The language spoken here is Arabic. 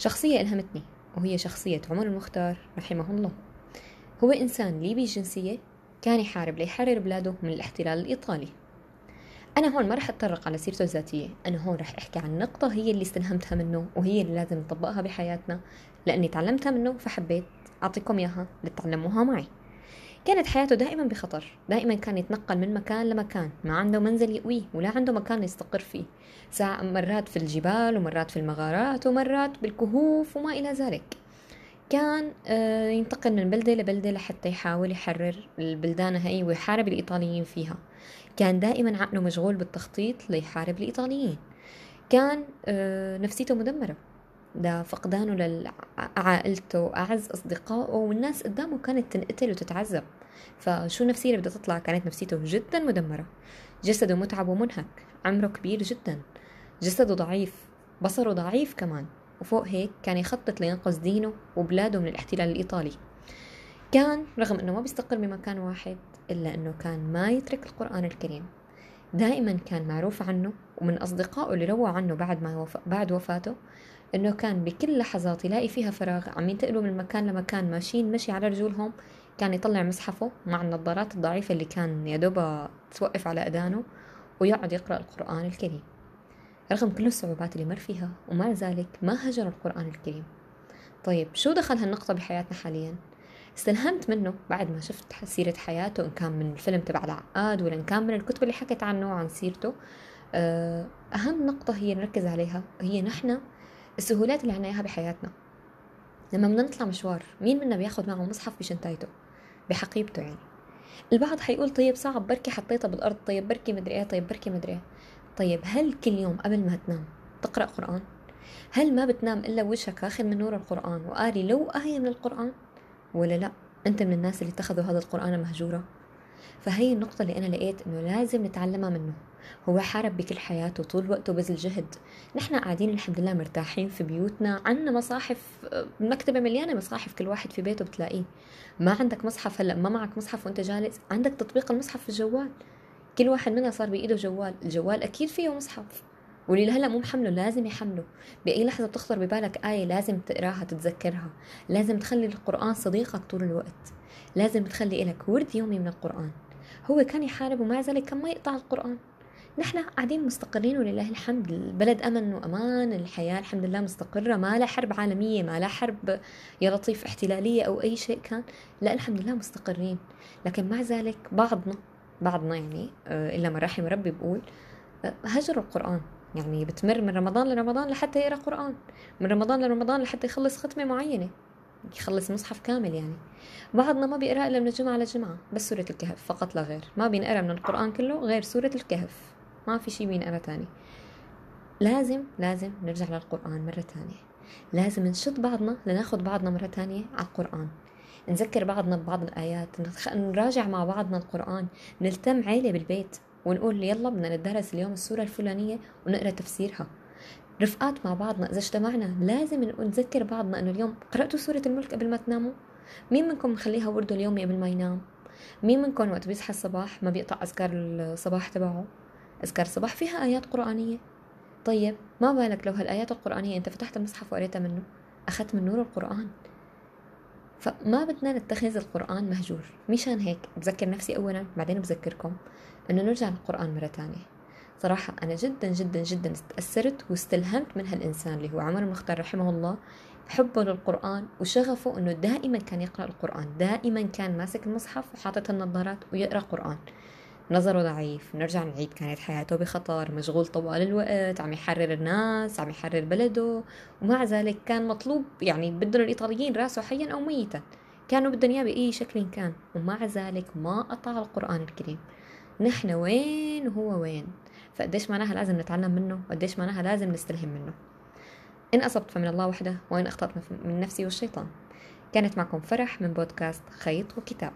شخصية ألهمتني وهي شخصية عمر المختار رحمه الله. هو إنسان ليبي الجنسية كان يحارب ليحرر بلاده من الاحتلال الإيطالي. أنا هون ما رح أتطرق على سيرته الذاتية أنا هون رح أحكي عن نقطة هي اللي استلهمتها منه وهي اللي لازم نطبقها بحياتنا. لأني تعلمتها منه فحبيت أعطيكم إياها لتتعلموها معي. كانت حياته دائما بخطر دائما كان يتنقل من مكان لمكان ما عنده منزل يقويه ولا عنده مكان يستقر فيه. ساعة مرات في الجبال ومرات في المغارات ومرات بالكهوف وما إلى ذلك. كان آه، ينتقل من بلدة لبلدة لحتى يحاول يحرر البلدان هاي ويحارب الإيطاليين فيها. كان دائما عقله مشغول بالتخطيط ليحارب الإيطاليين. كان آه، نفسيته مدمرة. ده فقدانه لعائلته وأعز أصدقائه والناس قدامه كانت تنقتل وتتعذب. فشو النفسية اللي بدها تطلع؟ كانت نفسيته جدا مدمرة. جسده متعب ومنهك. عمره كبير جدا. جسده ضعيف. بصره ضعيف كمان. وفوق هيك كان يخطط لينقذ دينه وبلاده من الاحتلال الإيطالي. كان رغم أنه ما بيستقر بمكان واحد إلا أنه كان ما يترك القرآن الكريم. دائما كان معروف عنه ومن أصدقائه اللي رووا عنه بعد ما وف... بعد وفاته إنه كان بكل لحظات يلاقي فيها فراغ عم ينتقلوا من مكان لمكان ماشيين مشي على رجولهم كان يطلع مصحفه مع النظارات الضعيفة اللي كان يدوبها توقف على أدانه ويقعد يقرأ القرآن الكريم. رغم كل الصعوبات اللي مر فيها ومع ذلك ما هجر القرآن الكريم. طيب شو دخل هالنقطة بحياتنا حاليا؟ استلهمت منه بعد ما شفت سيرة حياته إن كان من الفيلم تبع العقاد ولا إن كان من الكتب اللي حكت عنه وعن سيرته. آه، أهم نقطة هي نركز عليها هي نحن السهولات اللي عنا إياها بحياتنا. لما بدنا نطلع مشوار مين منا بياخد معه مصحف بشنطايته؟ بحقيبته يعني البعض حيقول طيب صعب بركي حطيتها بالأرض طيب بركي مدري إيه طيب بركي مدري إيه طيب هل كل يوم قبل ما تنام تقرأ قرآن؟ هل ما بتنام إلا وجهك آخذ من نور القرآن وقاري لو آية من القرآن؟ ولا لا أنت من الناس اللي اتخذوا هذا القرآن مهجورة؟ فهي النقطة اللي أنا لقيت إنه لازم نتعلمها منه هو حارب بكل حياته طول وقته بذل جهد. نحن قاعدين الحمد لله مرتاحين في بيوتنا. عنا مصاحف مكتبة مليانة مصاحف كل واحد في بيته بتلاقيه. ما عندك مصحف هلا ما معك مصحف وانت جالس. عندك تطبيق المصحف في الجوال. كل واحد منا صار بإيده جوال. الجوال أكيد فيه مصحف. واللي لهلا مو محمله لازم يحمله. بأي لحظة بتخطر ببالك آية لازم تقراها تتذكرها. لازم تخلي القرآن صديقك طول الوقت. لازم تخلي لك ورد يومي من القرآن. هو كان يحارب ومع ذلك كان ما يقطع القرآن. نحن قاعدين مستقرين ولله الحمد. البلد أمن وأمان الحياة الحمد لله مستقرة. ما لا حرب عالمية ما لا حرب يا لطيف احتلالية أو أي شيء كان. لا الحمد لله مستقرين. لكن مع ذلك بعضنا بعضنا يعني آه، إلا من رحم ربي بقول آه، هجر القرآن. يعني بتمر من رمضان لرمضان لحتى يقرأ قرآن. من رمضان لرمضان لحتى يخلص ختمة معينة. يخلص مصحف كامل يعني. بعضنا ما بيقرأ إلا من الجمعة للجمعة بس سورة الكهف فقط لا غير. ما بينقرأ من القرآن كله غير سورة الكهف. ما في شي بينقرأ تاني. لازم لازم نرجع للقرآن مرة تانية. لازم نشد بعضنا لناخد بعضنا مرة تانية على القرآن. نذكر بعضنا ببعض الآيات نراجع مع بعضنا القرآن نلتم عيلة بالبيت ونقول يلا بدنا ندرس اليوم السورة الفلانية ونقرأ تفسيرها. رفقات مع بعضنا إذا اجتمعنا لازم نذكر بعضنا إنه اليوم قرأتوا سورة الملك قبل ما تناموا؟ مين منكم مخليها وردة اليومي قبل ما ينام؟ مين منكم وقت بيصحى الصباح ما بيقطع أذكار الصباح تبعه؟ أذكار الصباح فيها آيات قرآنية. طيب ما بالك لو هالآيات القرآنية أنت فتحت المصحف وقريتها منه؟ أخذت من نور القرآن. فما بدنا نتخذ القرآن مهجور. مشان هيك بذكر نفسي أولا بعدين بذكركم إنه نرجع للقرآن مرة تانية. صراحة أنا جدا جدا جدا تأثرت واستلهمت من هالإنسان اللي هو عمر المختار رحمه الله حبه للقرآن وشغفه إنه دائما كان يقرأ القرآن دائما كان ماسك المصحف وحاطط النظارات ويقرأ قرآن. نظره ضعيف نرجع نعيد كانت حياته بخطر مشغول طوال الوقت عم يحرر الناس عم يحرر بلده ومع ذلك كان مطلوب يعني بدهم الإيطاليين راسه حيا أو ميتا. كانوا بدهم إياه بأي شكل كان ومع ذلك ما قطع القرآن الكريم. نحن وين وهو وين؟ فقديش معناها لازم نتعلم منه؟ وقديش معناها لازم نستلهم منه؟ إن أصبت فمن الله وحده وإن أخطأت من نفسي والشيطان. كانت معكم فرح من بودكاست خيط وكتاب.